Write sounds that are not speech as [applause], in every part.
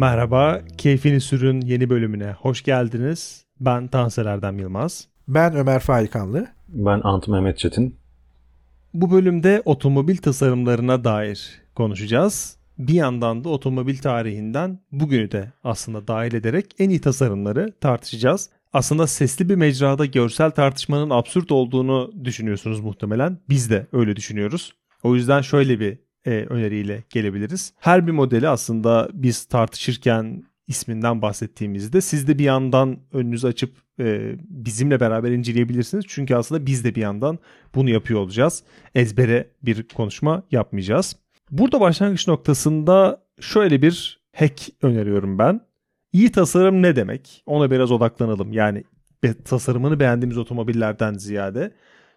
Merhaba, Keyfini Sürün yeni bölümüne hoş geldiniz. Ben Tansel Erdem Yılmaz. Ben Ömer Faikanlı. Ben Ant Mehmet Çetin. Bu bölümde otomobil tasarımlarına dair konuşacağız. Bir yandan da otomobil tarihinden bugünü de aslında dahil ederek en iyi tasarımları tartışacağız. Aslında sesli bir mecrada görsel tartışmanın absürt olduğunu düşünüyorsunuz muhtemelen. Biz de öyle düşünüyoruz. O yüzden şöyle bir e, öneriyle gelebiliriz. Her bir modeli aslında biz tartışırken isminden bahsettiğimizde siz de bir yandan önünüzü açıp e, bizimle beraber inceleyebilirsiniz. Çünkü aslında biz de bir yandan bunu yapıyor olacağız. Ezbere bir konuşma yapmayacağız. Burada başlangıç noktasında şöyle bir hack öneriyorum ben. İyi tasarım ne demek? Ona biraz odaklanalım. Yani tasarımını beğendiğimiz otomobillerden ziyade.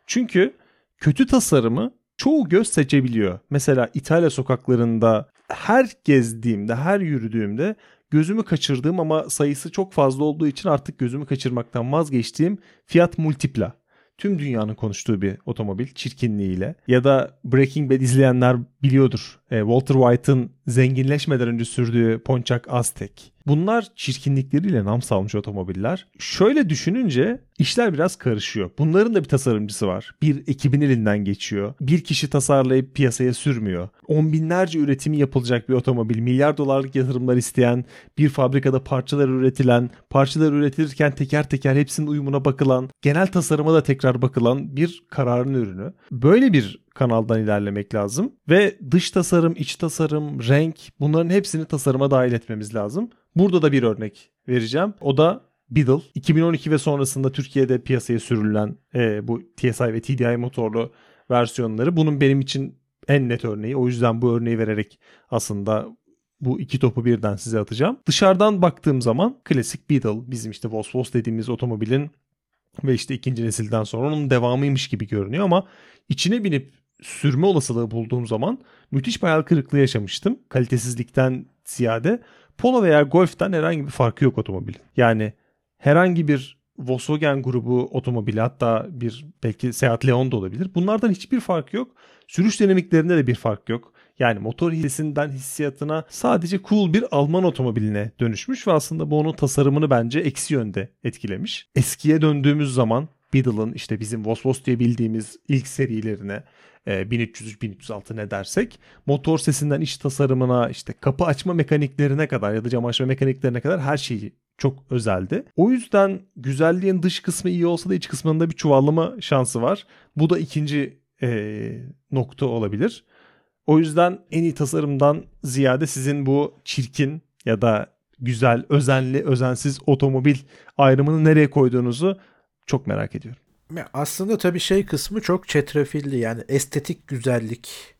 Çünkü kötü tasarımı çoğu göz seçebiliyor. Mesela İtalya sokaklarında her gezdiğimde, her yürüdüğümde gözümü kaçırdığım ama sayısı çok fazla olduğu için artık gözümü kaçırmaktan vazgeçtiğim Fiat Multipla tüm dünyanın konuştuğu bir otomobil çirkinliğiyle. Ya da Breaking Bad izleyenler biliyordur. E, Walter White'ın zenginleşmeden önce sürdüğü Pontiac Aztek. Bunlar çirkinlikleriyle nam salmış otomobiller. Şöyle düşününce işler biraz karışıyor. Bunların da bir tasarımcısı var. Bir ekibin elinden geçiyor. Bir kişi tasarlayıp piyasaya sürmüyor. On binlerce üretimi yapılacak bir otomobil, milyar dolarlık yatırımlar isteyen, bir fabrikada parçalar üretilen, parçalar üretilirken teker teker hepsinin uyumuna bakılan, genel tasarıma da tekrar bakılan bir kararın ürünü. Böyle bir kanaldan ilerlemek lazım. Ve dış tasarım, iç tasarım, renk bunların hepsini tasarıma dahil etmemiz lazım. Burada da bir örnek vereceğim. O da Beetle. 2012 ve sonrasında Türkiye'de piyasaya sürülen e, bu TSI ve TDI motorlu versiyonları. Bunun benim için en net örneği. O yüzden bu örneği vererek aslında bu iki topu birden size atacağım. Dışarıdan baktığım zaman klasik Beetle bizim işte Vos dediğimiz otomobilin ve işte ikinci nesilden sonra onun devamıymış gibi görünüyor ama içine binip sürme olasılığı bulduğum zaman müthiş bir hayal kırıklığı yaşamıştım. Kalitesizlikten ziyade Polo veya Golf'ten herhangi bir farkı yok otomobilin. Yani herhangi bir Volkswagen grubu otomobili hatta bir belki Seat Leon da olabilir. Bunlardan hiçbir fark yok. Sürüş dinamiklerinde de bir fark yok. Yani motor hissesinden hissiyatına sadece cool bir Alman otomobiline dönüşmüş ve aslında bu onun tasarımını bence eksi yönde etkilemiş. Eskiye döndüğümüz zaman Beetle'ın işte bizim Vos diye bildiğimiz ilk serilerine 1303 1306 ne dersek motor sesinden iç tasarımına işte kapı açma mekaniklerine kadar ya da cam açma mekaniklerine kadar her şeyi çok özeldi. O yüzden güzelliğin dış kısmı iyi olsa da iç kısmında bir çuvallama şansı var. Bu da ikinci e, nokta olabilir. O yüzden en iyi tasarımdan ziyade sizin bu çirkin ya da güzel, özenli, özensiz otomobil ayrımını nereye koyduğunuzu çok merak ediyorum. Aslında tabii şey kısmı çok çetrefilli yani estetik güzellik.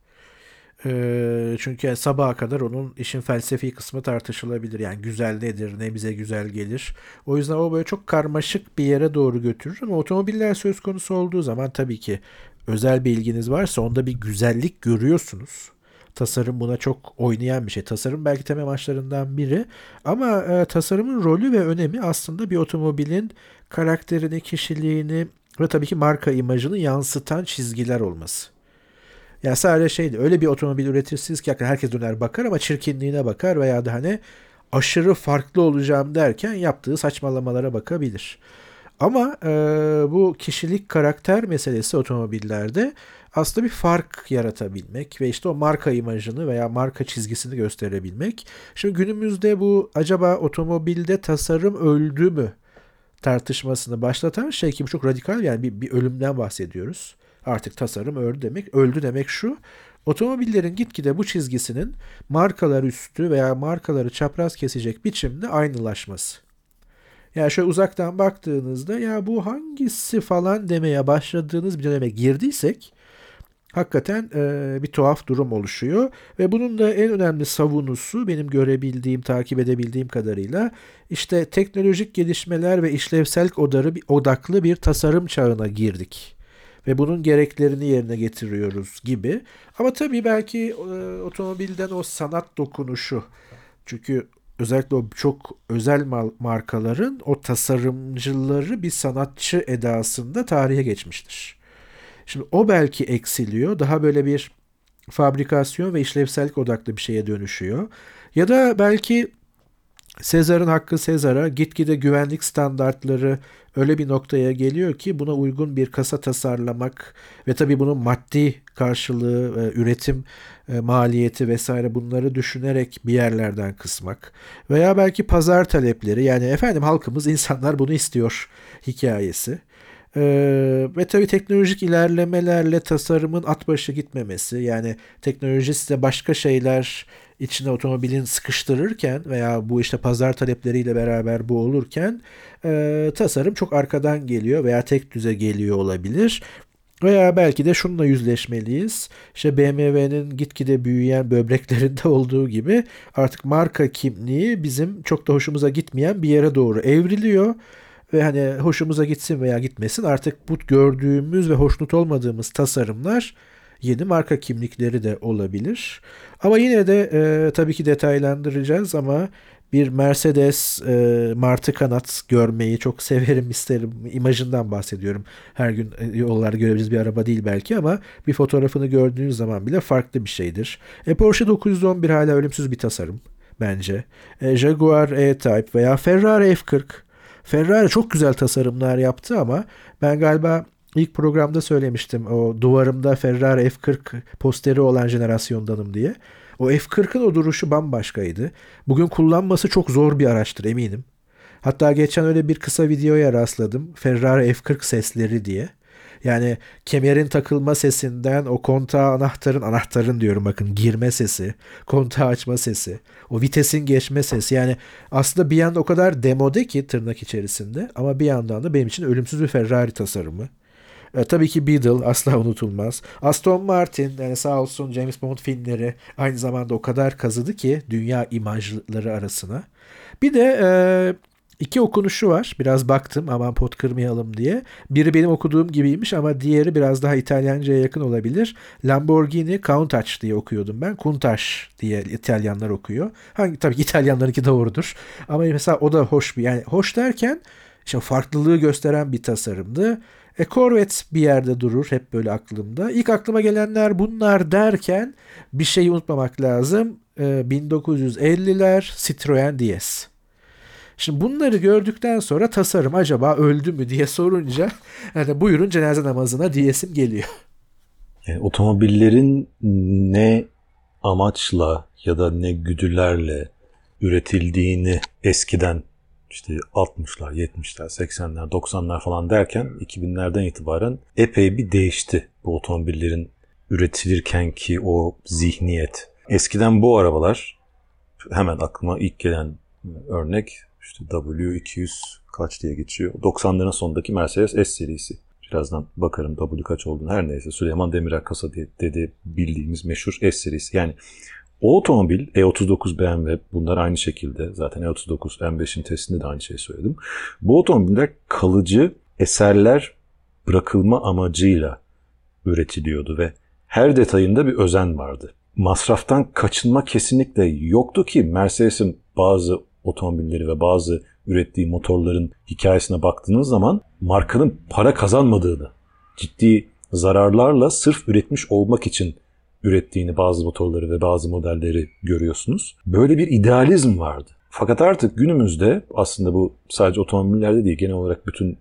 Ee, çünkü yani sabaha kadar onun işin felsefi kısmı tartışılabilir. Yani güzel nedir, ne bize güzel gelir. O yüzden o böyle çok karmaşık bir yere doğru götürür. Ama otomobiller söz konusu olduğu zaman tabii ki özel bir ilginiz varsa onda bir güzellik görüyorsunuz. Tasarım buna çok oynayan bir şey. Tasarım belki temel amaçlarından biri. Ama e, tasarımın rolü ve önemi aslında bir otomobilin karakterini, kişiliğini, ve tabii ki marka imajını yansıtan çizgiler olması. Yani sadece şeydi öyle bir otomobil üretirsiniz ki herkes döner bakar ama çirkinliğine bakar veya da hani aşırı farklı olacağım derken yaptığı saçmalamalara bakabilir. Ama e, bu kişilik karakter meselesi otomobillerde aslında bir fark yaratabilmek ve işte o marka imajını veya marka çizgisini gösterebilmek. Şimdi günümüzde bu acaba otomobilde tasarım öldü mü tartışmasını başlatan şey ki çok radikal yani bir, bir ölümden bahsediyoruz. Artık tasarım öldü demek. Öldü demek şu. Otomobillerin gitgide bu çizgisinin markalar üstü veya markaları çapraz kesecek biçimde aynılaşması. Yani şöyle uzaktan baktığınızda ya bu hangisi falan demeye başladığınız bir döneme girdiysek hakikaten e, bir tuhaf durum oluşuyor. Ve bunun da en önemli savunusu benim görebildiğim, takip edebildiğim kadarıyla işte teknolojik gelişmeler ve işlevsel odarı, odaklı bir tasarım çağına girdik. Ve bunun gereklerini yerine getiriyoruz gibi. Ama tabii belki e, otomobilden o sanat dokunuşu. Çünkü özellikle o çok özel markaların o tasarımcıları bir sanatçı edasında tarihe geçmiştir. Şimdi o belki eksiliyor. Daha böyle bir fabrikasyon ve işlevsellik odaklı bir şeye dönüşüyor. Ya da belki Sezar'ın hakkı Sezar'a gitgide güvenlik standartları öyle bir noktaya geliyor ki buna uygun bir kasa tasarlamak ve tabii bunun maddi karşılığı, üretim e, maliyeti vesaire bunları düşünerek bir yerlerden kısmak veya belki pazar talepleri yani efendim halkımız insanlar bunu istiyor hikayesi. Ee, ve tabii teknolojik ilerlemelerle tasarımın at başı gitmemesi yani teknoloji size başka şeyler içine otomobilin sıkıştırırken veya bu işte pazar talepleriyle beraber bu olurken e, tasarım çok arkadan geliyor veya tek düze geliyor olabilir. Veya belki de şununla yüzleşmeliyiz. İşte BMW'nin gitgide büyüyen böbreklerinde [laughs] olduğu gibi artık marka kimliği bizim çok da hoşumuza gitmeyen bir yere doğru evriliyor. Ve hani hoşumuza gitsin veya gitmesin artık bu gördüğümüz ve hoşnut olmadığımız tasarımlar yeni marka kimlikleri de olabilir. Ama yine de e, tabii ki detaylandıracağız ama bir Mercedes e, martı kanat görmeyi çok severim isterim. İmajından bahsediyorum. Her gün e, yollarda görebileceğiz bir araba değil belki ama bir fotoğrafını gördüğünüz zaman bile farklı bir şeydir. E, Porsche 911 hala ölümsüz bir tasarım bence. E, Jaguar E-Type veya Ferrari F40. Ferrari çok güzel tasarımlar yaptı ama ben galiba ilk programda söylemiştim o duvarımda Ferrari F40 posteri olan jenerasyondanım diye. O F40'ın o duruşu bambaşkaydı. Bugün kullanması çok zor bir araçtır eminim. Hatta geçen öyle bir kısa videoya rastladım. Ferrari F40 sesleri diye. Yani kemerin takılma sesinden o kontağı anahtarın anahtarın diyorum bakın girme sesi, kontağı açma sesi, o vitesin geçme sesi. Yani aslında bir yanda o kadar demode ki tırnak içerisinde ama bir yandan da benim için ölümsüz bir Ferrari tasarımı. E, tabii ki Beadle asla [laughs] unutulmaz. Aston Martin yani sağ olsun James Bond filmleri aynı zamanda o kadar kazıdı ki dünya imajları arasına. Bir de e, iki okunuşu var. Biraz baktım aman pot kırmayalım diye. Biri benim okuduğum gibiymiş ama diğeri biraz daha İtalyanca'ya yakın olabilir. Lamborghini Countach diye okuyordum ben. Countach diye İtalyanlar okuyor. Hangi tabii İtalyanlarınki doğrudur. Ama mesela o da hoş bir yani hoş derken işte farklılığı gösteren bir tasarımdı. E, Corvette bir yerde durur hep böyle aklımda. İlk aklıma gelenler bunlar derken bir şeyi unutmamak lazım. E, 1950'ler Citroen DS. Şimdi bunları gördükten sonra tasarım acaba öldü mü diye sorunca yani buyurun cenaze namazına diyesim geliyor. Yani otomobillerin ne amaçla ya da ne güdülerle üretildiğini eskiden işte 60'lar, 70'ler, 80'ler, 90'lar falan derken 2000'lerden itibaren epey bir değişti bu otomobillerin üretilirken ki o zihniyet. Eskiden bu arabalar hemen aklıma ilk gelen örnek işte W200 kaç diye geçiyor. 90'ların sonundaki Mercedes S serisi. Birazdan bakarım W kaç olduğunu her neyse Süleyman Demirel kasa diye dedi bildiğimiz meşhur S serisi. Yani o otomobil E39 BMW bunlar aynı şekilde zaten E39 M5'in testinde de aynı şeyi söyledim. Bu otomobiller kalıcı eserler bırakılma amacıyla üretiliyordu ve her detayında bir özen vardı. Masraftan kaçınma kesinlikle yoktu ki Mercedes'in bazı otomobilleri ve bazı ürettiği motorların hikayesine baktığınız zaman markanın para kazanmadığını, ciddi zararlarla sırf üretmiş olmak için ürettiğini bazı motorları ve bazı modelleri görüyorsunuz. Böyle bir idealizm vardı. Fakat artık günümüzde aslında bu sadece otomobillerde değil genel olarak bütün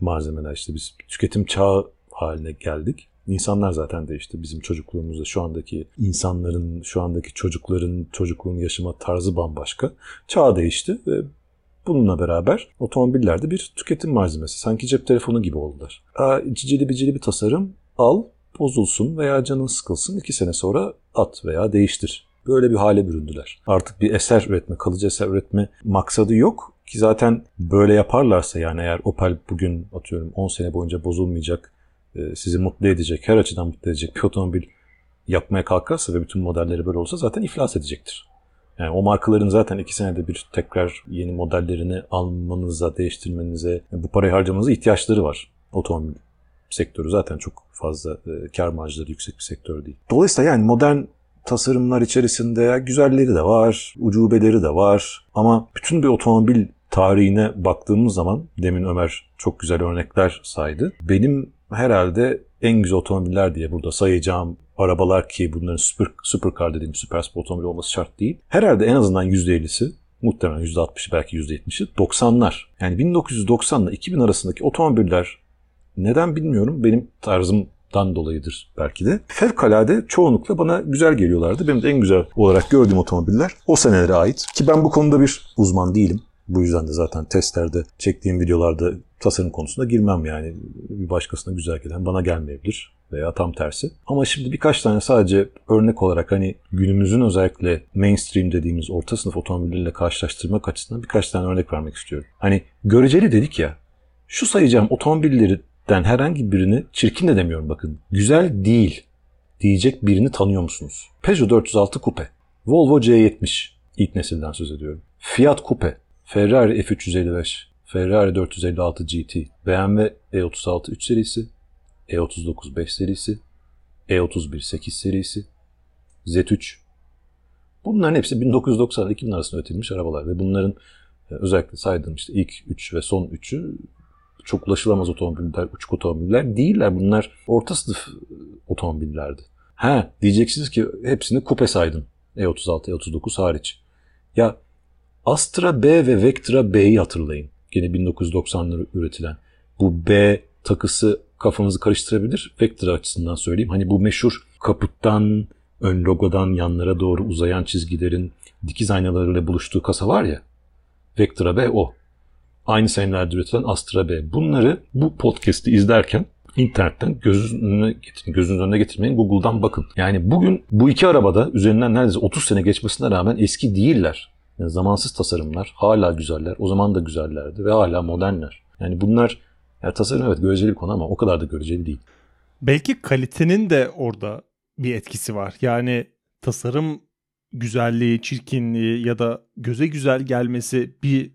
malzemeler işte biz tüketim çağı haline geldik. İnsanlar zaten değişti. Bizim çocukluğumuzda şu andaki insanların, şu andaki çocukların çocukluğun yaşama tarzı bambaşka. Çağ değişti ve bununla beraber otomobiller de bir tüketim malzemesi. Sanki cep telefonu gibi oldular. Aa, cicili bicili bir tasarım al, bozulsun veya canın sıkılsın iki sene sonra at veya değiştir. Böyle bir hale büründüler. Artık bir eser üretme, kalıcı eser üretme maksadı yok. Ki zaten böyle yaparlarsa yani eğer Opel bugün atıyorum 10 sene boyunca bozulmayacak, sizi mutlu edecek, her açıdan mutlu edecek bir otomobil yapmaya kalkarsa ve bütün modelleri böyle olsa zaten iflas edecektir. Yani o markaların zaten iki senede bir tekrar yeni modellerini almanıza, değiştirmenize, bu parayı harcamanıza ihtiyaçları var otomobil sektörü zaten çok fazla e, kar marjları yüksek bir sektör değil. Dolayısıyla yani modern tasarımlar içerisinde güzelleri de var, ucubeleri de var ama bütün bir otomobil tarihine baktığımız zaman demin Ömer çok güzel örnekler saydı. Benim herhalde en güzel otomobiller diye burada sayacağım arabalar ki bunların süper, supercar dediğim süper spor otomobil olması şart değil. Herhalde en azından %50'si muhtemelen %60'ı belki %70'i 90'lar. Yani 1990 ile 2000 arasındaki otomobiller neden bilmiyorum benim tarzımdan dolayıdır belki de. Fevkalade çoğunlukla bana güzel geliyorlardı. Benim de en güzel olarak gördüğüm otomobiller o senelere ait. Ki ben bu konuda bir uzman değilim. Bu yüzden de zaten testlerde çektiğim videolarda tasarım konusunda girmem yani. Bir başkasına güzel gelen bana gelmeyebilir veya tam tersi. Ama şimdi birkaç tane sadece örnek olarak hani günümüzün özellikle mainstream dediğimiz orta sınıf otomobilleriyle karşılaştırmak açısından birkaç tane örnek vermek istiyorum. Hani göreceli dedik ya. Şu sayacağım otomobillerden herhangi birini çirkin de demiyorum bakın. Güzel değil diyecek birini tanıyor musunuz? Peugeot 406 Coupe, Volvo C70 ilk nesilden söz ediyorum. Fiat Coupe, Ferrari F355, Ferrari 456 GT, BMW E36 3 serisi, E39 5 serisi, E31 8 serisi, Z3. Bunların hepsi 1990 ile 2000 arasında üretilmiş arabalar ve bunların e, özellikle saydığım işte ilk 3 ve son 3'ü çok ulaşılamaz otomobiller, uçuk otomobiller değiller. Bunlar orta sınıf e, otomobillerdi. Ha diyeceksiniz ki hepsini kupe saydım. E36, E39 hariç. Ya Astra B ve Vectra B'yi hatırlayın. Gene 1990'larda üretilen. Bu B takısı kafanızı karıştırabilir. Vectra açısından söyleyeyim. Hani bu meşhur kaputtan, ön logodan yanlara doğru uzayan çizgilerin dikiz aynalarıyla buluştuğu kasa var ya. Vectra B o. Aynı senelerde üretilen Astra B. Bunları bu podcast'i izlerken internetten gözünüzün önüne getirin. Gözünüzün önüne getirmeyin. Google'dan bakın. Yani bugün bu iki arabada üzerinden neredeyse 30 sene geçmesine rağmen eski değiller. Yani zamansız tasarımlar. Hala güzeller. O zaman da güzellerdi ve hala modernler. Yani bunlar yani tasarım evet göreceli bir konu ama o kadar da göreceli değil. Belki kalitenin de orada bir etkisi var. Yani tasarım güzelliği, çirkinliği ya da göze güzel gelmesi bir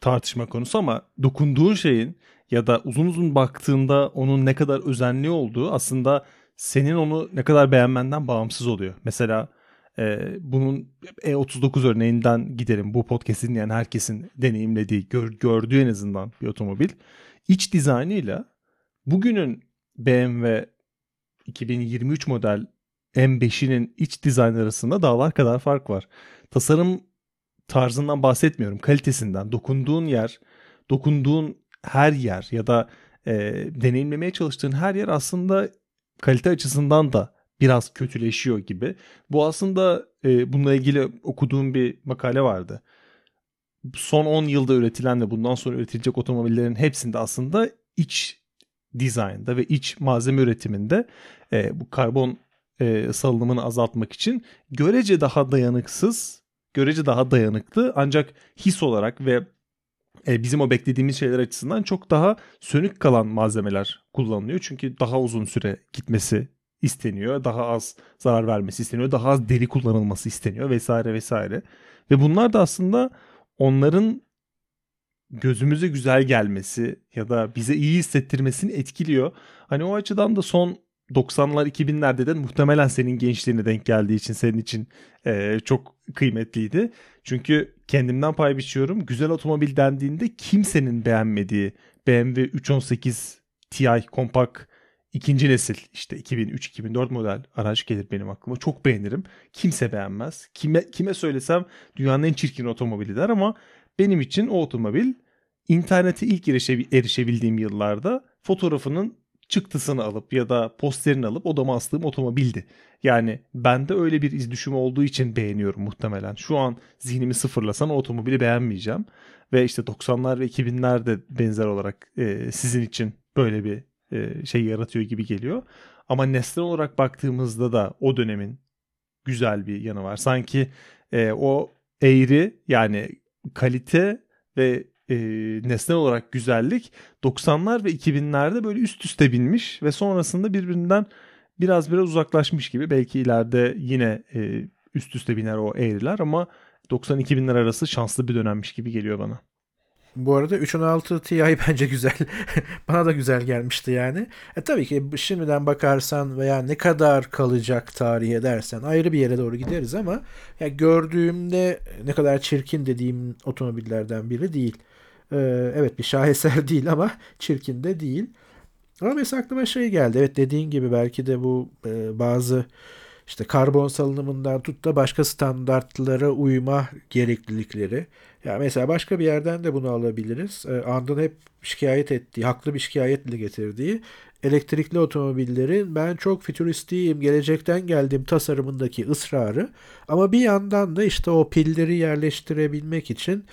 tartışma konusu ama dokunduğun şeyin ya da uzun uzun baktığında onun ne kadar özenli olduğu aslında senin onu ne kadar beğenmenden bağımsız oluyor. Mesela e, bunun E39 örneğinden gidelim. Bu podcast dinleyen herkesin deneyimlediği, gör, gördüğü en azından bir otomobil. İç dizaynıyla bugünün BMW 2023 model M5'inin iç dizayn arasında dağlar kadar fark var. Tasarım tarzından bahsetmiyorum, kalitesinden. Dokunduğun yer, dokunduğun her yer ya da e, deneyimlemeye çalıştığın her yer aslında kalite açısından da biraz kötüleşiyor gibi. Bu aslında e, bununla ilgili okuduğum bir makale vardı. Son 10 yılda üretilen ve bundan sonra üretilecek otomobillerin hepsinde aslında iç dizaynda ve iç malzeme üretiminde e, bu karbon e, salınımını azaltmak için görece daha dayanıksız, görece daha dayanıklı ancak his olarak ve e, bizim o beklediğimiz şeyler açısından çok daha sönük kalan malzemeler kullanılıyor. Çünkü daha uzun süre gitmesi isteniyor. Daha az zarar vermesi isteniyor. Daha az deri kullanılması isteniyor vesaire vesaire. Ve bunlar da aslında onların gözümüze güzel gelmesi ya da bize iyi hissettirmesini etkiliyor. Hani o açıdan da son 90'lar 2000'lerde de muhtemelen senin gençliğine denk geldiği için senin için e, çok kıymetliydi. Çünkü kendimden pay biçiyorum. Güzel otomobil dendiğinde kimsenin beğenmediği BMW 318 Ti Compact ikinci nesil işte 2003-2004 model araç gelir benim aklıma. Çok beğenirim. Kimse beğenmez. Kime, kime söylesem dünyanın en çirkin otomobili der ama benim için o otomobil internete ilk erişe, erişebildiğim yıllarda fotoğrafının çıktısını alıp ya da posterini alıp odama astığım otomobildi. Yani bende öyle bir iz düşümü olduğu için beğeniyorum muhtemelen. Şu an zihnimi sıfırlasan o otomobili beğenmeyeceğim. Ve işte 90'lar ve 2000'lerde benzer olarak e, sizin için böyle bir şey yaratıyor gibi geliyor. Ama nesnel olarak baktığımızda da o dönemin güzel bir yanı var. Sanki e, o eğri yani kalite ve e, nesnel olarak güzellik 90'lar ve 2000'lerde böyle üst üste binmiş ve sonrasında birbirinden biraz biraz uzaklaşmış gibi. Belki ileride yine e, üst üste biner o eğriler ama 90-2000'ler arası şanslı bir dönemmiş gibi geliyor bana. Bu arada 316 Ti [laughs] bence güzel. Bana da güzel gelmişti yani. E tabii ki şimdiden bakarsan veya ne kadar kalacak tarihe dersen ayrı bir yere doğru gideriz ama ya gördüğümde ne kadar çirkin dediğim otomobillerden biri değil. Ee, evet bir şaheser [laughs] değil ama çirkin de değil. Ama mesela aklıma şey geldi. Evet dediğin gibi belki de bu e, bazı işte karbon salınımından tut da başka standartlara uyma gereklilikleri. Ya mesela başka bir yerden de bunu alabiliriz. E, And'ın hep şikayet ettiği, haklı bir şikayetle getirdiği elektrikli otomobillerin ben çok fütüristiyim, gelecekten geldim tasarımındaki ısrarı. Ama bir yandan da işte o pilleri yerleştirebilmek için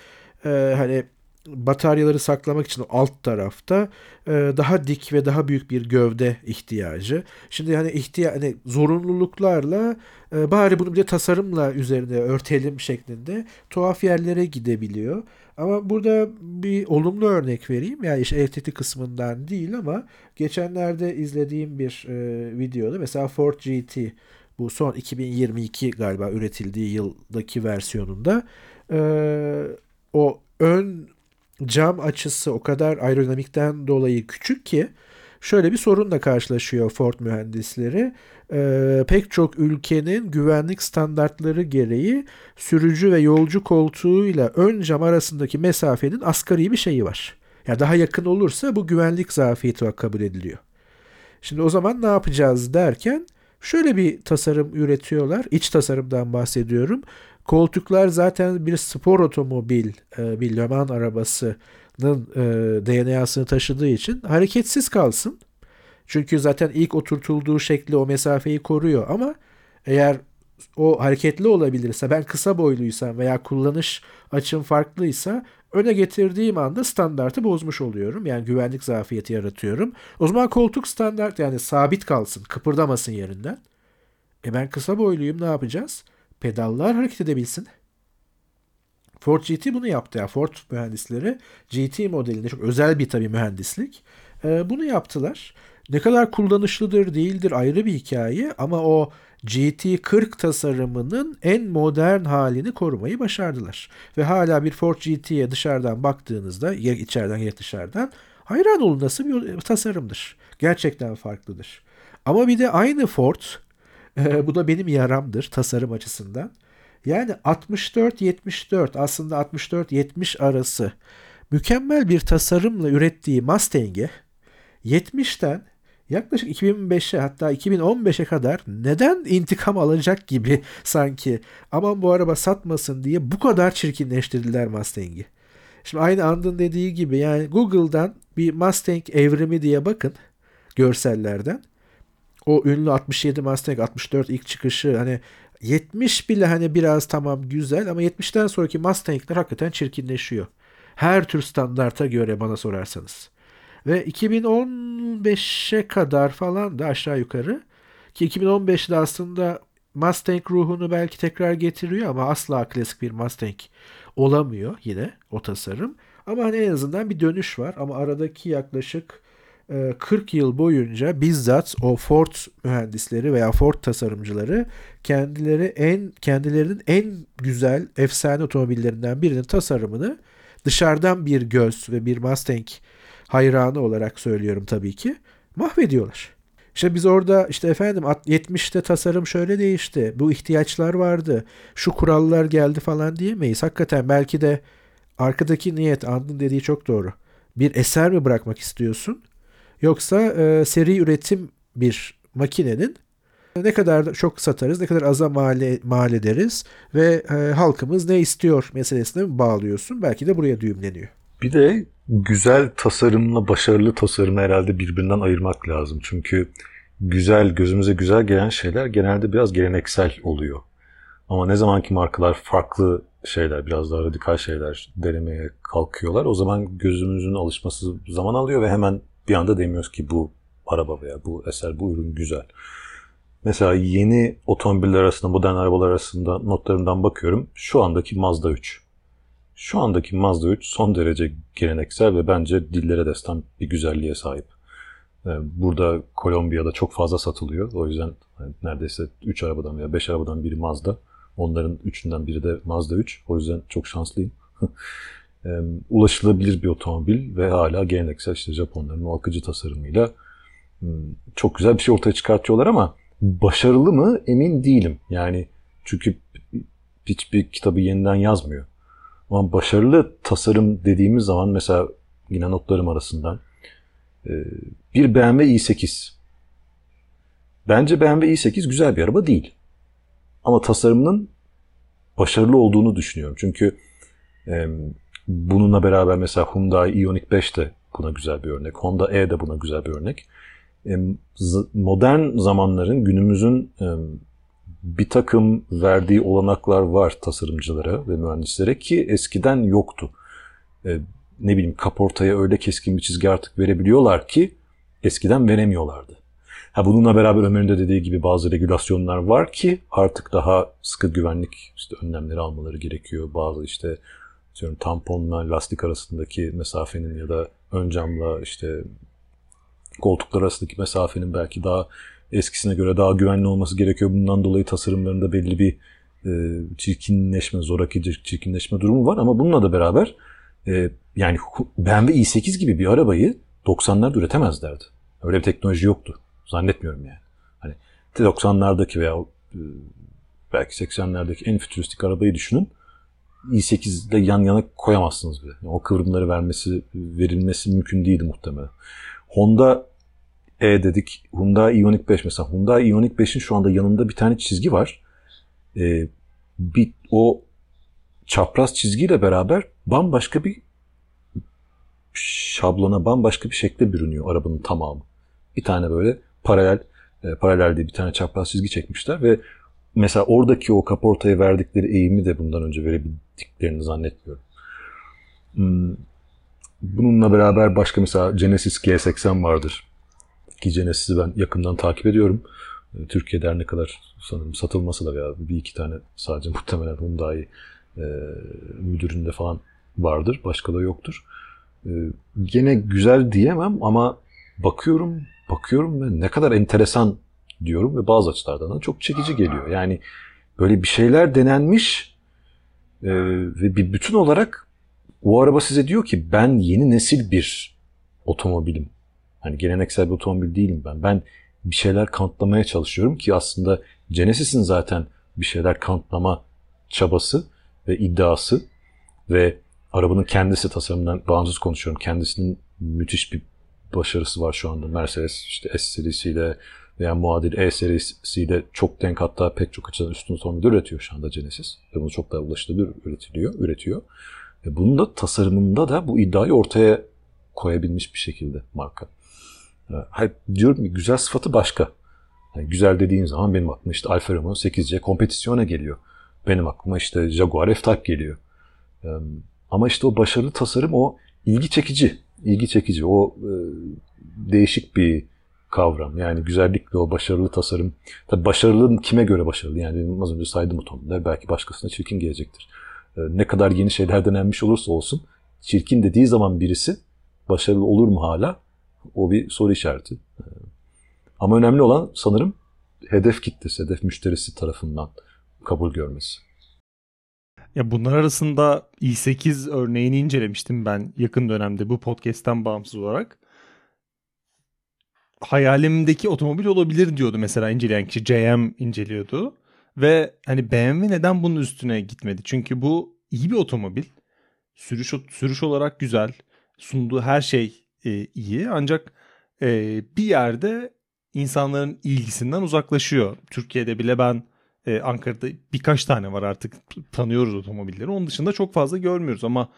e, hani bataryaları saklamak için alt tarafta e, daha dik ve daha büyük bir gövde ihtiyacı. Şimdi hani ihtiya hani zorunluluklarla e, bari bunu bir de tasarımla üzerine örtelim şeklinde tuhaf yerlere gidebiliyor. Ama burada bir olumlu örnek vereyim. Yani işte elektrikli kısmından değil ama geçenlerde izlediğim bir e, videoda mesela Ford GT bu son 2022 galiba üretildiği yıldaki versiyonunda e, o ön cam açısı o kadar aerodinamikten dolayı küçük ki şöyle bir sorunla karşılaşıyor Ford mühendisleri. Ee, pek çok ülkenin güvenlik standartları gereği sürücü ve yolcu koltuğuyla ön cam arasındaki mesafenin asgari bir şeyi var. Ya yani daha yakın olursa bu güvenlik zafiyeti kabul ediliyor. Şimdi o zaman ne yapacağız derken şöyle bir tasarım üretiyorlar. İç tasarımdan bahsediyorum. Koltuklar zaten bir spor otomobil, e, bir Le Mans arabasının e, DNA'sını taşıdığı için hareketsiz kalsın. Çünkü zaten ilk oturtulduğu şekli o mesafeyi koruyor ama eğer o hareketli olabilirse ben kısa boyluysam veya kullanış açım farklıysa öne getirdiğim anda standartı bozmuş oluyorum. Yani güvenlik zafiyeti yaratıyorum. O zaman koltuk standart yani sabit kalsın, kıpırdamasın yerinden. E ben kısa boyluyum ne yapacağız? Pedallar hareket edebilsin. Ford GT bunu yaptı. Yani Ford mühendisleri GT modelinde çok özel bir tabii mühendislik. E, bunu yaptılar. Ne kadar kullanışlıdır değildir ayrı bir hikaye ama o GT40 tasarımının en modern halini korumayı başardılar. Ve hala bir Ford GT'ye dışarıdan baktığınızda ya içeriden ya dışarıdan hayran olun nasıl bir tasarımdır. Gerçekten farklıdır. Ama bir de aynı Ford bu da benim yaramdır tasarım açısından. Yani 64-74 aslında 64-70 arası mükemmel bir tasarımla ürettiği Mustang'i 70'ten yaklaşık 2005'e hatta 2015'e kadar neden intikam alacak gibi [laughs] sanki aman bu araba satmasın diye bu kadar çirkinleştirdiler Mustang'i. Şimdi aynı Andın dediği gibi yani Google'dan bir Mustang evrimi diye bakın görsellerden o ünlü 67 Mustang 64 ilk çıkışı hani 70 bile hani biraz tamam güzel ama 70'ten sonraki Mustang'ler hakikaten çirkinleşiyor. Her tür standarta göre bana sorarsanız. Ve 2015'e kadar falan da aşağı yukarı ki 2015'de aslında Mustang ruhunu belki tekrar getiriyor ama asla klasik bir Mustang olamıyor yine o tasarım. Ama hani en azından bir dönüş var ama aradaki yaklaşık 40 e, yıl boyunca bizzat o Ford mühendisleri veya Ford tasarımcıları kendileri en kendilerinin en güzel efsane otomobillerinden birinin tasarımını dışarıdan bir göz ve bir Mustang hayranı olarak söylüyorum tabii ki mahvediyorlar. İşte biz orada işte efendim 70'te tasarım şöyle değişti. Bu ihtiyaçlar vardı. Şu kurallar geldi falan diyemeyiz. Hakikaten belki de arkadaki niyet Andın dediği çok doğru. Bir eser mi bırakmak istiyorsun? Yoksa e, seri üretim bir makinenin ne kadar çok satarız, ne kadar aza mal, mal ederiz ve e, halkımız ne istiyor meselesine bağlıyorsun? Belki de buraya düğümleniyor. Bir de güzel tasarımla başarılı tasarımı herhalde birbirinden ayırmak lazım. Çünkü güzel, gözümüze güzel gelen şeyler genelde biraz geleneksel oluyor. Ama ne zamanki markalar farklı şeyler, biraz daha radikal şeyler denemeye kalkıyorlar. O zaman gözümüzün alışması zaman alıyor ve hemen bir anda demiyoruz ki bu araba veya bu eser, bu ürün güzel. Mesela yeni otomobiller arasında, modern arabalar arasında notlarımdan bakıyorum. Şu andaki Mazda 3. Şu andaki Mazda 3 son derece geleneksel ve bence dillere destan bir güzelliğe sahip. Ee, burada Kolombiya'da çok fazla satılıyor. O yüzden neredeyse 3 arabadan veya 5 arabadan biri Mazda. Onların üçünden biri de Mazda 3. O yüzden çok şanslıyım. [laughs] ulaşılabilir bir otomobil ve hala geleneksel işte Japonların o akıcı tasarımıyla çok güzel bir şey ortaya çıkartıyorlar ama başarılı mı emin değilim. Yani çünkü hiçbir kitabı yeniden yazmıyor. Ama başarılı tasarım dediğimiz zaman mesela yine notlarım arasından bir BMW i8. Bence BMW i8 güzel bir araba değil. ama tasarımının başarılı olduğunu düşünüyorum. Çünkü e, bununla beraber mesela Hyundai Ioniq 5 de buna güzel bir örnek. Honda E de buna güzel bir örnek. Modern zamanların günümüzün bir takım verdiği olanaklar var tasarımcılara ve mühendislere ki eskiden yoktu. E, ne bileyim kaportaya öyle keskin bir çizgi artık verebiliyorlar ki eskiden veremiyorlardı. Ha bununla beraber Ömer'in de dediği gibi bazı regülasyonlar var ki artık daha sıkı güvenlik işte önlemleri almaları gerekiyor. Bazı işte diyorum tamponla lastik arasındaki mesafenin ya da ön camla işte koltuklar arasındaki mesafenin belki daha eskisine göre daha güvenli olması gerekiyor. Bundan dolayı tasarımlarında belli bir e, çirkinleşme, zoraki çirkinleşme durumu var ama bununla da beraber e, yani BMW i8 gibi bir arabayı 90'larda üretemezlerdi. Öyle bir teknoloji yoktu. Zannetmiyorum yani. Hani 90'lardaki veya e, belki 80'lerdeki en fütüristik arabayı düşünün. İ8'de yan yana koyamazsınız bile. Yani o kıvrımları vermesi, verilmesi mümkün değildi muhtemelen. Honda E dedik. Hyundai Ioniq 5 mesela. Hyundai Ioniq 5'in şu anda yanında bir tane çizgi var. Ee, bir, o çapraz çizgiyle beraber bambaşka bir şablona, bambaşka bir şekle bürünüyor arabanın tamamı. Bir tane böyle paralel, e, paralel diye bir tane çapraz çizgi çekmişler ve mesela oradaki o kaportaya verdikleri eğimi de bundan önce verebildiklerini zannetmiyorum. Hmm. Bununla beraber başka mesela Genesis G80 vardır. Ki Genesis'i ben yakından takip ediyorum. E, Türkiye'de ne kadar sanırım satılması da veya bir iki tane sadece [laughs] muhtemelen Hyundai e, müdüründe falan vardır. Başka da yoktur. E, gene güzel diyemem ama bakıyorum bakıyorum ve ne kadar enteresan diyorum ve bazı açılardan da çok çekici geliyor. Yani böyle bir şeyler denenmiş e, ve bir bütün olarak o araba size diyor ki ben yeni nesil bir otomobilim. Hani geleneksel bir otomobil değilim ben. Ben bir şeyler kanıtlamaya çalışıyorum ki aslında Genesis'in zaten bir şeyler kanıtlama çabası ve iddiası ve arabanın kendisi tasarımından bağımsız konuşuyorum. Kendisinin müthiş bir başarısı var şu anda. Mercedes işte S serisiyle veya muadil E serisiyle çok denk hatta pek çok açıdan üstün otomobil üretiyor şu anda Genesis. Ve bunu çok daha ulaşılabilir üretiliyor, üretiyor. Ve bunun da tasarımında da bu iddiayı ortaya koyabilmiş bir şekilde marka. Hayır, diyorum ki güzel sıfatı başka. Yani güzel dediğin zaman benim aklıma işte Alfa Romeo 8C kompetisyona geliyor. Benim aklıma işte Jaguar F-Type geliyor. Ama işte o başarılı tasarım o ilgi çekici. ilgi çekici. O e, değişik bir kavram. Yani güzellikle o başarılı tasarım. Tabii başarılı kime göre başarılı? Yani benim az önce saydığım otomobiller belki başkasına çirkin gelecektir. E, ne kadar yeni şeyler denenmiş olursa olsun çirkin dediği zaman birisi başarılı olur mu hala? O bir soru işareti. E, ama önemli olan sanırım hedef kitlesi, hedef müşterisi tarafından kabul görmesi. Ya bunlar arasında i8 örneğini incelemiştim ben yakın dönemde bu podcast'ten bağımsız olarak. Hayalimdeki otomobil olabilir diyordu mesela inceleyen kişi. JM inceliyordu. Ve hani BMW neden bunun üstüne gitmedi? Çünkü bu iyi bir otomobil. Sürüş sürüş olarak güzel. Sunduğu her şey e, iyi. Ancak e, bir yerde insanların ilgisinden uzaklaşıyor. Türkiye'de bile ben ee, Ankara'da birkaç tane var artık tanıyoruz otomobilleri. Onun dışında çok fazla görmüyoruz ama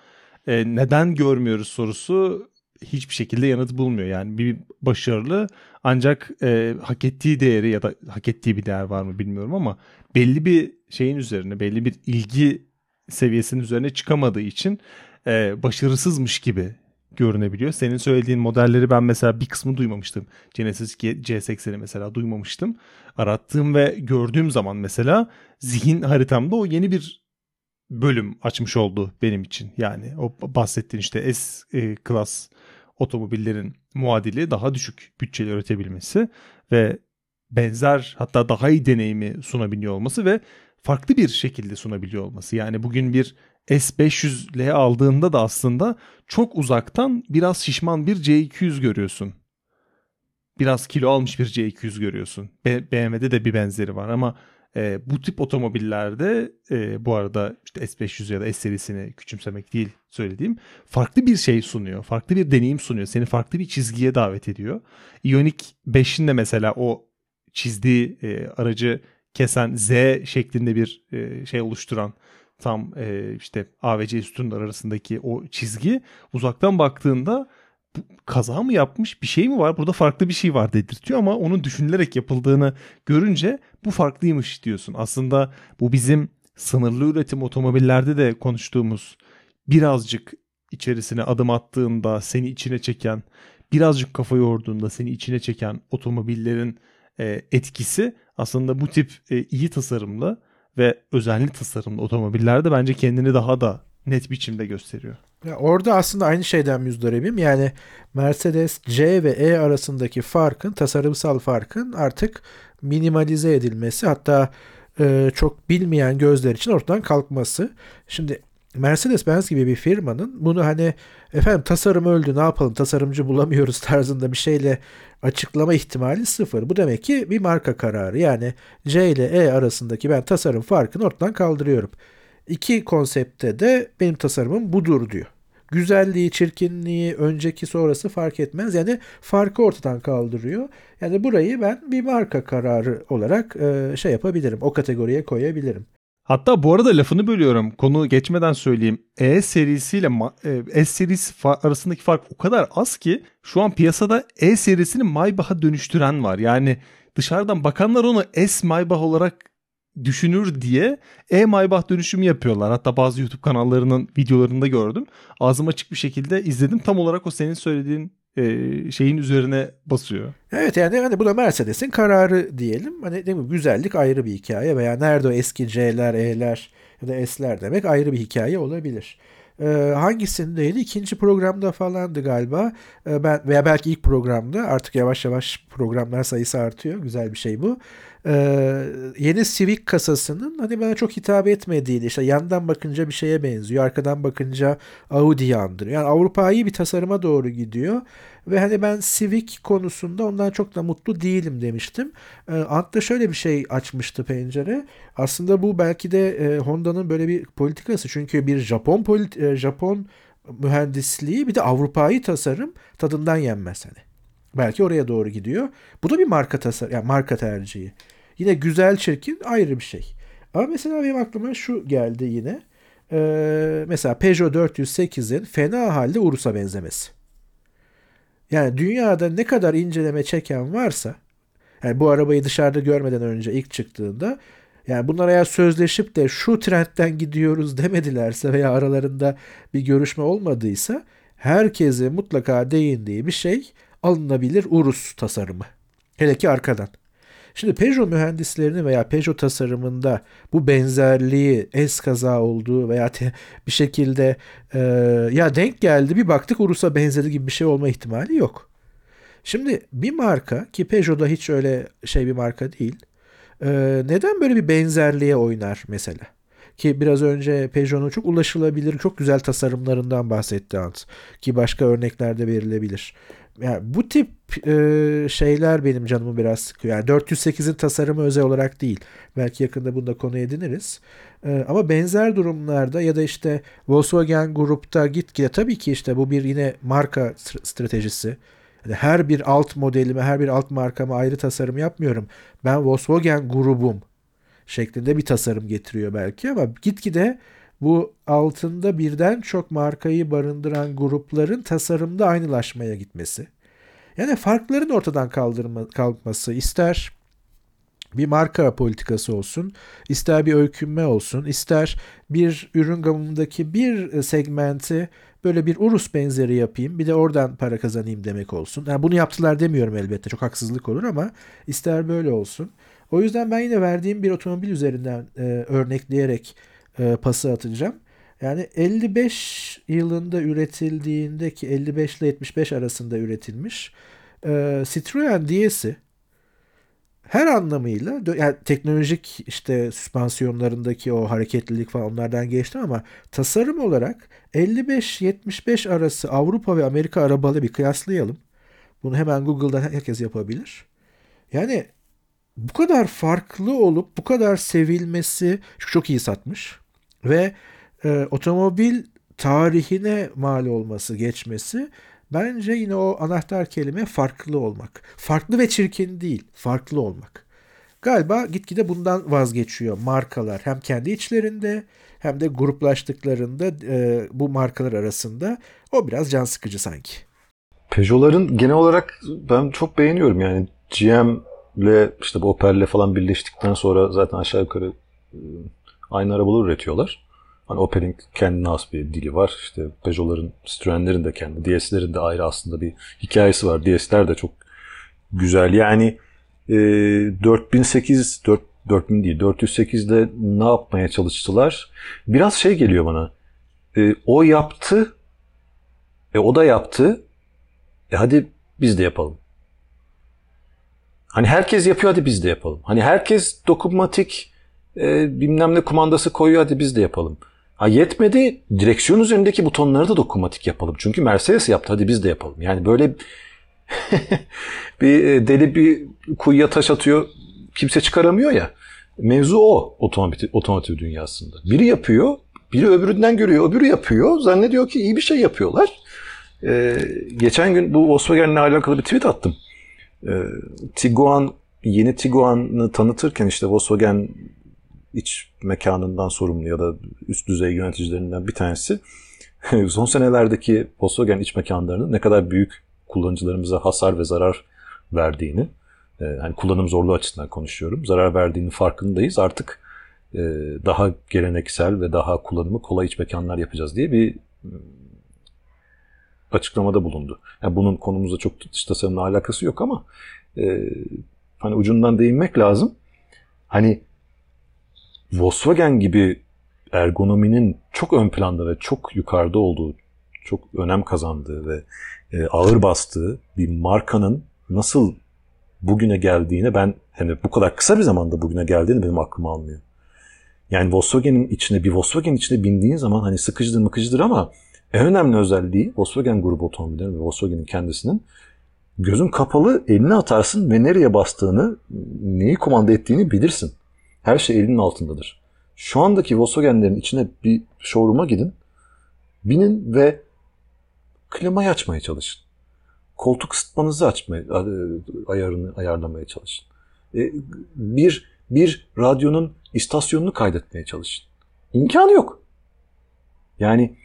e, neden görmüyoruz sorusu hiçbir şekilde yanıt bulmuyor. Yani bir başarılı ancak e, hak ettiği değeri ya da hak ettiği bir değer var mı bilmiyorum ama belli bir şeyin üzerine belli bir ilgi seviyesinin üzerine çıkamadığı için e, başarısızmış gibi görünebiliyor. Senin söylediğin modelleri ben mesela bir kısmı duymamıştım. Genesis C80'i mesela duymamıştım. Arattığım ve gördüğüm zaman mesela zihin haritamda o yeni bir bölüm açmış oldu benim için. Yani o bahsettiğin işte S e, klas otomobillerin muadili daha düşük bütçeli üretebilmesi ve benzer hatta daha iyi deneyimi sunabiliyor olması ve farklı bir şekilde sunabiliyor olması. Yani bugün bir S500L aldığında da aslında çok uzaktan biraz şişman bir C200 görüyorsun. Biraz kilo almış bir C200 görüyorsun. BMW'de de bir benzeri var ama e, bu tip otomobillerde e, bu arada işte S500 ya da S serisini küçümsemek değil söylediğim farklı bir şey sunuyor. Farklı bir deneyim sunuyor. Seni farklı bir çizgiye davet ediyor. Ioniq 5'in de mesela o çizdiği e, aracı kesen Z şeklinde bir e, şey oluşturan tam e, işte A ve C sütunlar arasındaki o çizgi uzaktan baktığında kaza mı yapmış bir şey mi var burada farklı bir şey var dedirtiyor ama onun düşünülerek yapıldığını görünce bu farklıymış diyorsun. Aslında bu bizim sınırlı üretim otomobillerde de konuştuğumuz birazcık içerisine adım attığında seni içine çeken birazcık kafa yorduğunda seni içine çeken otomobillerin e, etkisi aslında bu tip e, iyi tasarımlı ve özenli tasarımlı otomobillerde bence kendini daha da net biçimde gösteriyor. Ya orada aslında aynı şeyden müzdaribim. Yani Mercedes C ve E arasındaki farkın, tasarımsal farkın artık minimalize edilmesi hatta e, çok bilmeyen gözler için ortadan kalkması. Şimdi Mercedes-Benz gibi bir firmanın bunu hani efendim tasarım öldü ne yapalım tasarımcı bulamıyoruz [laughs] tarzında bir şeyle açıklama ihtimali sıfır. Bu demek ki bir marka kararı. Yani C ile E arasındaki ben tasarım farkını ortadan kaldırıyorum. İki konsepte de benim tasarımım budur diyor. Güzelliği, çirkinliği, önceki sonrası fark etmez. Yani farkı ortadan kaldırıyor. Yani burayı ben bir marka kararı olarak e, şey yapabilirim. O kategoriye koyabilirim. Hatta bu arada lafını bölüyorum. Konu geçmeden söyleyeyim. E serisiyle e, S serisi arasındaki fark o kadar az ki şu an piyasada E serisini Maybach'a dönüştüren var. Yani dışarıdan bakanlar onu S Maybach olarak düşünür diye e-Maybach dönüşümü yapıyorlar. Hatta bazı YouTube kanallarının videolarında gördüm. Ağzım açık bir şekilde izledim. Tam olarak o senin söylediğin e, şeyin üzerine basıyor. Evet yani hani bu da Mercedes'in kararı diyelim. Hani değil mi? Güzellik ayrı bir hikaye veya nerede o eski C'ler, E'ler ya da S'ler demek ayrı bir hikaye olabilir. Ee, hangisindeydi? İkinci programda falandı galiba. Ee, ben veya belki ilk programda artık yavaş yavaş programlar sayısı artıyor. Güzel bir şey bu. Ee, yeni Civic kasasının hani bana çok hitap etmediğini işte yandan bakınca bir şeye benziyor. Arkadan bakınca Audi'yi andırıyor. Yani Avrupa'yı bir tasarıma doğru gidiyor. Ve hani ben Civic konusunda ondan çok da mutlu değilim demiştim. E, Ant'ta şöyle bir şey açmıştı pencere. Aslında bu belki de e, Honda'nın böyle bir politikası. Çünkü bir Japon politi- e, Japon mühendisliği bir de Avrupa'yı tasarım tadından yenmez hani. Belki oraya doğru gidiyor. Bu da bir marka tasar yani marka tercihi. Yine güzel çirkin ayrı bir şey. Ama mesela benim aklıma şu geldi yine. Ee, mesela Peugeot 408'in fena halde Urus'a benzemesi. Yani dünyada ne kadar inceleme çeken varsa yani bu arabayı dışarıda görmeden önce ilk çıktığında yani bunlar eğer sözleşip de şu trendten gidiyoruz demedilerse veya aralarında bir görüşme olmadıysa herkese mutlaka değindiği bir şey alınabilir Urus tasarımı. Hele ki arkadan. Şimdi Peugeot mühendislerini veya Peugeot tasarımında bu benzerliği es kaza olduğu veya te, bir şekilde e, ya denk geldi bir baktık Urus'a benzedi gibi bir şey olma ihtimali yok. Şimdi bir marka ki Peugeot'da hiç öyle şey bir marka değil. E, neden böyle bir benzerliğe oynar mesela? Ki biraz önce Peugeot'un çok ulaşılabilir, çok güzel tasarımlarından bahsetti Hans. Ki başka örneklerde verilebilir yani bu tip e, şeyler benim canımı biraz sıkıyor. Yani 408'in tasarımı özel olarak değil. Belki yakında bunda konu ediniriz. E, ama benzer durumlarda ya da işte Volkswagen grupta gitgide tabii ki işte bu bir yine marka stratejisi. Yani her bir alt modelime, her bir alt markama ayrı tasarım yapmıyorum. Ben Volkswagen grubum şeklinde bir tasarım getiriyor belki ama gitgide bu altında birden çok markayı barındıran grupların tasarımda aynılaşmaya gitmesi. Yani farkların ortadan kaldırma, kalkması ister bir marka politikası olsun, ister bir öykünme olsun, ister bir ürün gamındaki bir segmenti böyle bir Urus benzeri yapayım bir de oradan para kazanayım demek olsun. Yani bunu yaptılar demiyorum elbette çok haksızlık olur ama ister böyle olsun. O yüzden ben yine verdiğim bir otomobil üzerinden e, örnekleyerek e, pası atacağım. Yani 55 yılında üretildiğinde ki 55 ile 75 arasında üretilmiş e, Citroen D'si her anlamıyla yani teknolojik işte süspansiyonlarındaki o hareketlilik falan onlardan geçtim ama tasarım olarak 55-75 arası Avrupa ve Amerika arabalı bir kıyaslayalım. Bunu hemen Google'da herkes yapabilir. Yani bu kadar farklı olup bu kadar sevilmesi çok iyi satmış ve e, otomobil tarihine mal olması, geçmesi bence yine o anahtar kelime farklı olmak. Farklı ve çirkin değil, farklı olmak. galiba gitgide bundan vazgeçiyor markalar. Hem kendi içlerinde hem de gruplaştıklarında e, bu markalar arasında o biraz can sıkıcı sanki. Peugeot'ların genel olarak ben çok beğeniyorum yani GM ile işte bu Opel'le falan birleştikten sonra zaten aşağı yukarı e, aynı arabaları üretiyorlar. Hani Opel'in kendine has bir dili var. İşte Peugeot'ların, Citroen'lerin de kendi, DS'lerin de ayrı aslında bir hikayesi var. DS'ler de çok güzel. Yani e, 4008, 4, 4000 değil 408'de ne yapmaya çalıştılar? Biraz şey geliyor bana. E, o yaptı, e, o da yaptı. E hadi biz de yapalım. Hani herkes yapıyor hadi biz de yapalım. Hani herkes dokunmatik e, bilmem ne kumandası koyuyor hadi biz de yapalım. Ha yetmedi direksiyon üzerindeki butonları da dokunmatik yapalım. Çünkü Mercedes yaptı hadi biz de yapalım. Yani böyle [laughs] bir e, deli bir kuyuya taş atıyor kimse çıkaramıyor ya. Mevzu o otomotiv, otomotiv dünyasında. Biri yapıyor, biri öbüründen görüyor, öbürü yapıyor. Zannediyor ki iyi bir şey yapıyorlar. Ee, geçen gün bu Volkswagen'le alakalı bir tweet attım. Ee, Tiguan, yeni Tiguan'ı tanıtırken işte Volkswagen iç mekanından sorumlu ya da üst düzey yöneticilerinden bir tanesi [laughs] son senelerdeki Volkswagen iç mekanlarının ne kadar büyük kullanıcılarımıza hasar ve zarar verdiğini, e, hani kullanım zorluğu açısından konuşuyorum, zarar verdiğinin farkındayız. Artık e, daha geleneksel ve daha kullanımı kolay iç mekanlar yapacağız diye bir e, açıklamada bulundu. Yani bunun konumuzla çok dış tasarımla alakası yok ama hani ucundan değinmek lazım. Hani Volkswagen gibi ergonominin çok ön planda ve çok yukarıda olduğu, çok önem kazandığı ve e, ağır bastığı bir markanın nasıl bugüne geldiğini ben hani bu kadar kısa bir zamanda bugüne geldiğini benim aklım almıyor. Yani Volkswagen'in içine bir Volkswagen içine bindiğin zaman hani sıkıcıdır mıkıcıdır ama en önemli özelliği Volkswagen grubu otomobillerinin ve Volkswagen'in kendisinin gözün kapalı eline atarsın ve nereye bastığını, neyi kumanda ettiğini bilirsin. Her şey elinin altındadır. Şu andaki Volkswagen'lerin içine bir showroom'a gidin. Binin ve klimayı açmaya çalışın. Koltuk ısıtmanızı açmaya, ayarını ayarlamaya çalışın. E, bir, bir radyonun istasyonunu kaydetmeye çalışın. İmkanı yok. Yani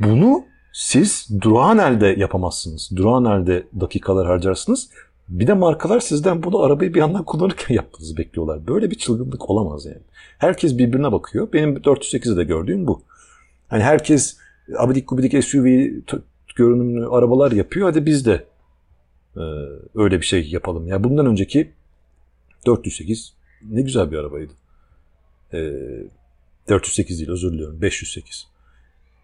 bunu siz durağan elde yapamazsınız. Durağan elde dakikalar harcarsınız. Bir de markalar sizden bunu arabayı bir yandan kullanırken [laughs] yapmanızı bekliyorlar. Böyle bir çılgınlık olamaz yani. Herkes birbirine bakıyor. Benim 408'de de gördüğüm bu. Hani herkes abidik gubidik SUV görünümlü arabalar yapıyor. Hadi biz de e, öyle bir şey yapalım. Ya yani bundan önceki 408 ne güzel bir arabaydı. E, 408 değil özür diliyorum. 508.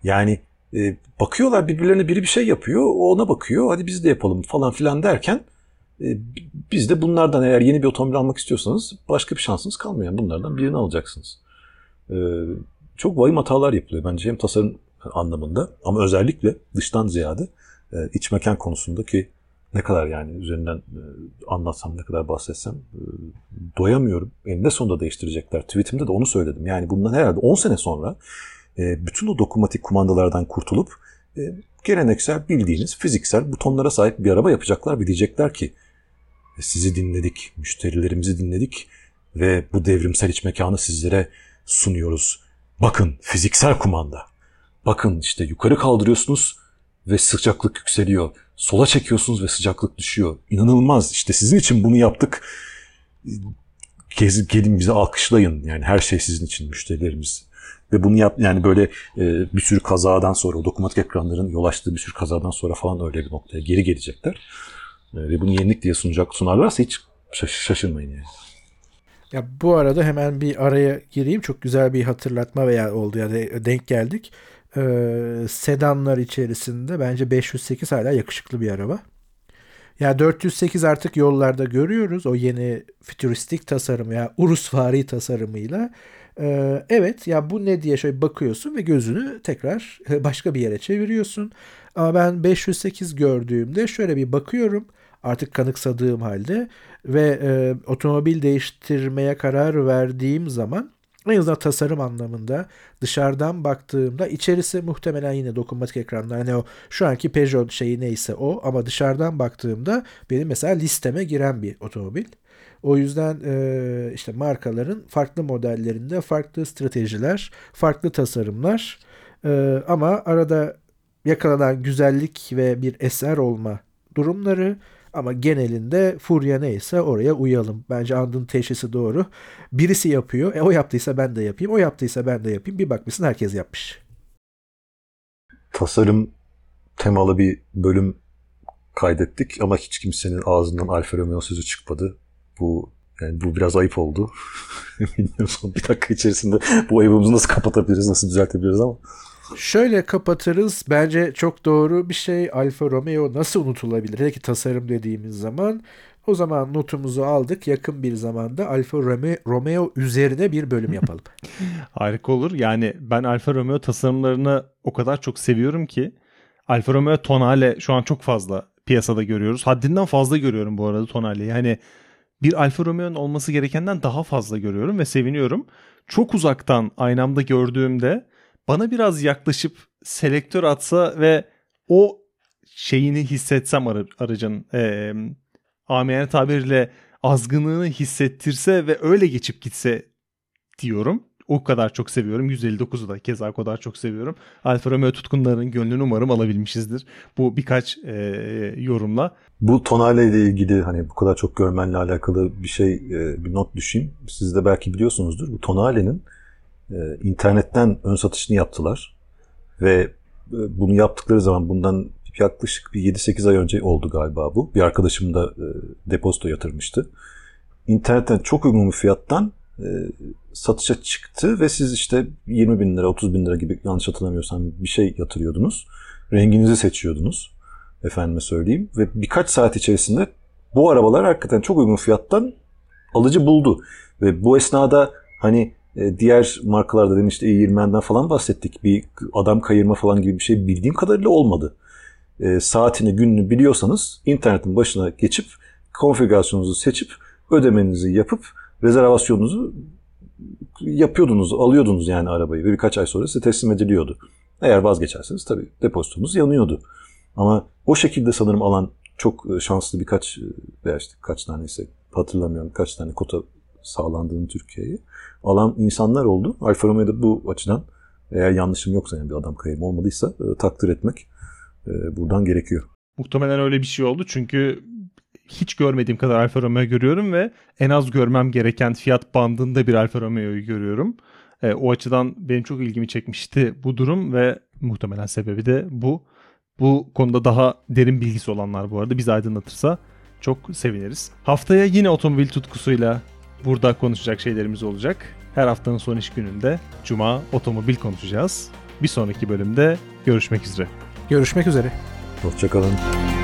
Yani e, bakıyorlar birbirlerine biri bir şey yapıyor. O ona bakıyor. Hadi biz de yapalım falan filan derken e, biz de bunlardan eğer yeni bir otomobil almak istiyorsanız başka bir şansınız kalmıyor. Yani bunlardan birini alacaksınız. E, çok vahim hatalar yapılıyor bence hem tasarım anlamında ama özellikle dıştan ziyade e, iç mekan konusunda ki ne kadar yani üzerinden anlatsam ne kadar bahsetsem doyamıyorum. Eninde sonunda değiştirecekler. Tweetimde de onu söyledim. Yani bundan herhalde 10 sene sonra bütün o dokunmatik kumandalardan kurtulup geleneksel bildiğiniz fiziksel butonlara sahip bir araba yapacaklar ve diyecekler ki sizi dinledik, müşterilerimizi dinledik ve bu devrimsel iç mekanı sizlere sunuyoruz. Bakın fiziksel kumanda. Bakın işte yukarı kaldırıyorsunuz ve sıcaklık yükseliyor. Sola çekiyorsunuz ve sıcaklık düşüyor. İnanılmaz. İşte sizin için bunu yaptık. Gelin bize alkışlayın. Yani her şey sizin için müşterilerimiz. Ve bunu yap yani böyle e, bir sürü kazadan sonra o dokunmatik ekranların yol açtığı bir sürü kazadan sonra falan öyle bir noktaya geri gelecekler. E, ve bunu yenilik diye sunacak sunarlarsa hiç şaşırmayın yani. Ya bu arada hemen bir araya gireyim. Çok güzel bir hatırlatma veya oldu ya denk geldik. Ee, sedanlar içerisinde bence 508 hala yakışıklı bir araba. Ya 408 artık yollarda görüyoruz. O yeni fütüristik tasarım ya Urusvari tasarımıyla. Ee, evet ya bu ne diye şöyle bakıyorsun ve gözünü tekrar [laughs] başka bir yere çeviriyorsun. Ama ben 508 gördüğümde şöyle bir bakıyorum artık kanıksadığım halde ve e, otomobil değiştirmeye karar verdiğim zaman en azından tasarım anlamında dışarıdan baktığımda içerisi muhtemelen yine dokunmatik ekranlar. Hani o şu anki Peugeot şeyi neyse o ama dışarıdan baktığımda benim mesela listeme giren bir otomobil. O yüzden e, işte markaların farklı modellerinde farklı stratejiler, farklı tasarımlar e, ama arada yakalanan güzellik ve bir eser olma durumları ama genelinde furya neyse oraya uyalım. Bence andın teşhisi doğru. Birisi yapıyor. E o yaptıysa ben de yapayım. O yaptıysa ben de yapayım. Bir bakmışsın herkes yapmış. Tasarım temalı bir bölüm kaydettik ama hiç kimsenin ağzından Alfa Romeo sözü çıkmadı. Bu yani bu biraz ayıp oldu. [laughs] Bilmiyorum son bir dakika içerisinde bu ayıbımızı nasıl kapatabiliriz, nasıl düzeltebiliriz ama. Şöyle kapatırız. Bence çok doğru bir şey. Alfa Romeo nasıl unutulabilir? Hele ki tasarım dediğimiz zaman. O zaman notumuzu aldık. Yakın bir zamanda Alfa Romeo üzerine bir bölüm [laughs] yapalım. Harika olur. Yani ben Alfa Romeo tasarımlarını o kadar çok seviyorum ki Alfa Romeo Tonale şu an çok fazla piyasada görüyoruz. Haddinden fazla görüyorum bu arada Tonale'yi. Yani bir Alfa Romeo'nun olması gerekenden daha fazla görüyorum ve seviniyorum. Çok uzaktan aynamda gördüğümde bana biraz yaklaşıp selektör atsa ve o şeyini hissetsem ar- aracın e, amiyane tabiriyle azgınlığını hissettirse ve öyle geçip gitse diyorum. O kadar çok seviyorum. 159'u da keza o kadar çok seviyorum. Alfa Romeo tutkunların gönlünü umarım alabilmişizdir. Bu birkaç e, yorumla. Bu Tonale ile ilgili hani bu kadar çok görmenle alakalı bir şey e, bir not düşeyim. Siz de belki biliyorsunuzdur. Bu Tonale'nin e, internetten ön satışını yaptılar. Ve e, bunu yaptıkları zaman bundan yaklaşık bir 7-8 ay önce oldu galiba bu. Bir arkadaşım da e, depozito yatırmıştı. İnternetten çok uygun bir fiyattan e, satışa çıktı ve siz işte 20 bin lira 30 bin lira gibi yanlış hatırlamıyorsam bir şey yatırıyordunuz. Renginizi seçiyordunuz efendime söyleyeyim ve birkaç saat içerisinde bu arabalar hakikaten çok uygun fiyattan alıcı buldu. Ve bu esnada hani e, diğer markalarda demin işte E20'den falan bahsettik. Bir adam kayırma falan gibi bir şey bildiğim kadarıyla olmadı. E, saatini gününü biliyorsanız internetin başına geçip konfigürasyonunuzu seçip ödemenizi yapıp rezervasyonunuzu yapıyordunuz, alıyordunuz yani arabayı ve birkaç ay sonra size teslim ediliyordu. Eğer vazgeçerseniz tabii depozitonuz yanıyordu. Ama o şekilde sanırım alan çok e, şanslı birkaç e, veya işte kaç tanesi hatırlamıyorum kaç tane kota sağlandığını Türkiye'ye alan insanlar oldu. Alfa Romeo'da bu açıdan eğer yanlışım yoksa yani bir adam kayırma olmadıysa e, takdir etmek buradan gerekiyor. Muhtemelen öyle bir şey oldu çünkü hiç görmediğim kadar Alfa Romeo görüyorum ve en az görmem gereken fiyat bandında bir Alfa Romeo'yu görüyorum. E, o açıdan benim çok ilgimi çekmişti bu durum ve muhtemelen sebebi de bu. Bu konuda daha derin bilgisi olanlar bu arada bizi aydınlatırsa çok seviniriz. Haftaya yine otomobil tutkusuyla burada konuşacak şeylerimiz olacak. Her haftanın son iş gününde Cuma otomobil konuşacağız. Bir sonraki bölümde görüşmek üzere. Görüşmek üzere. Hoşçakalın.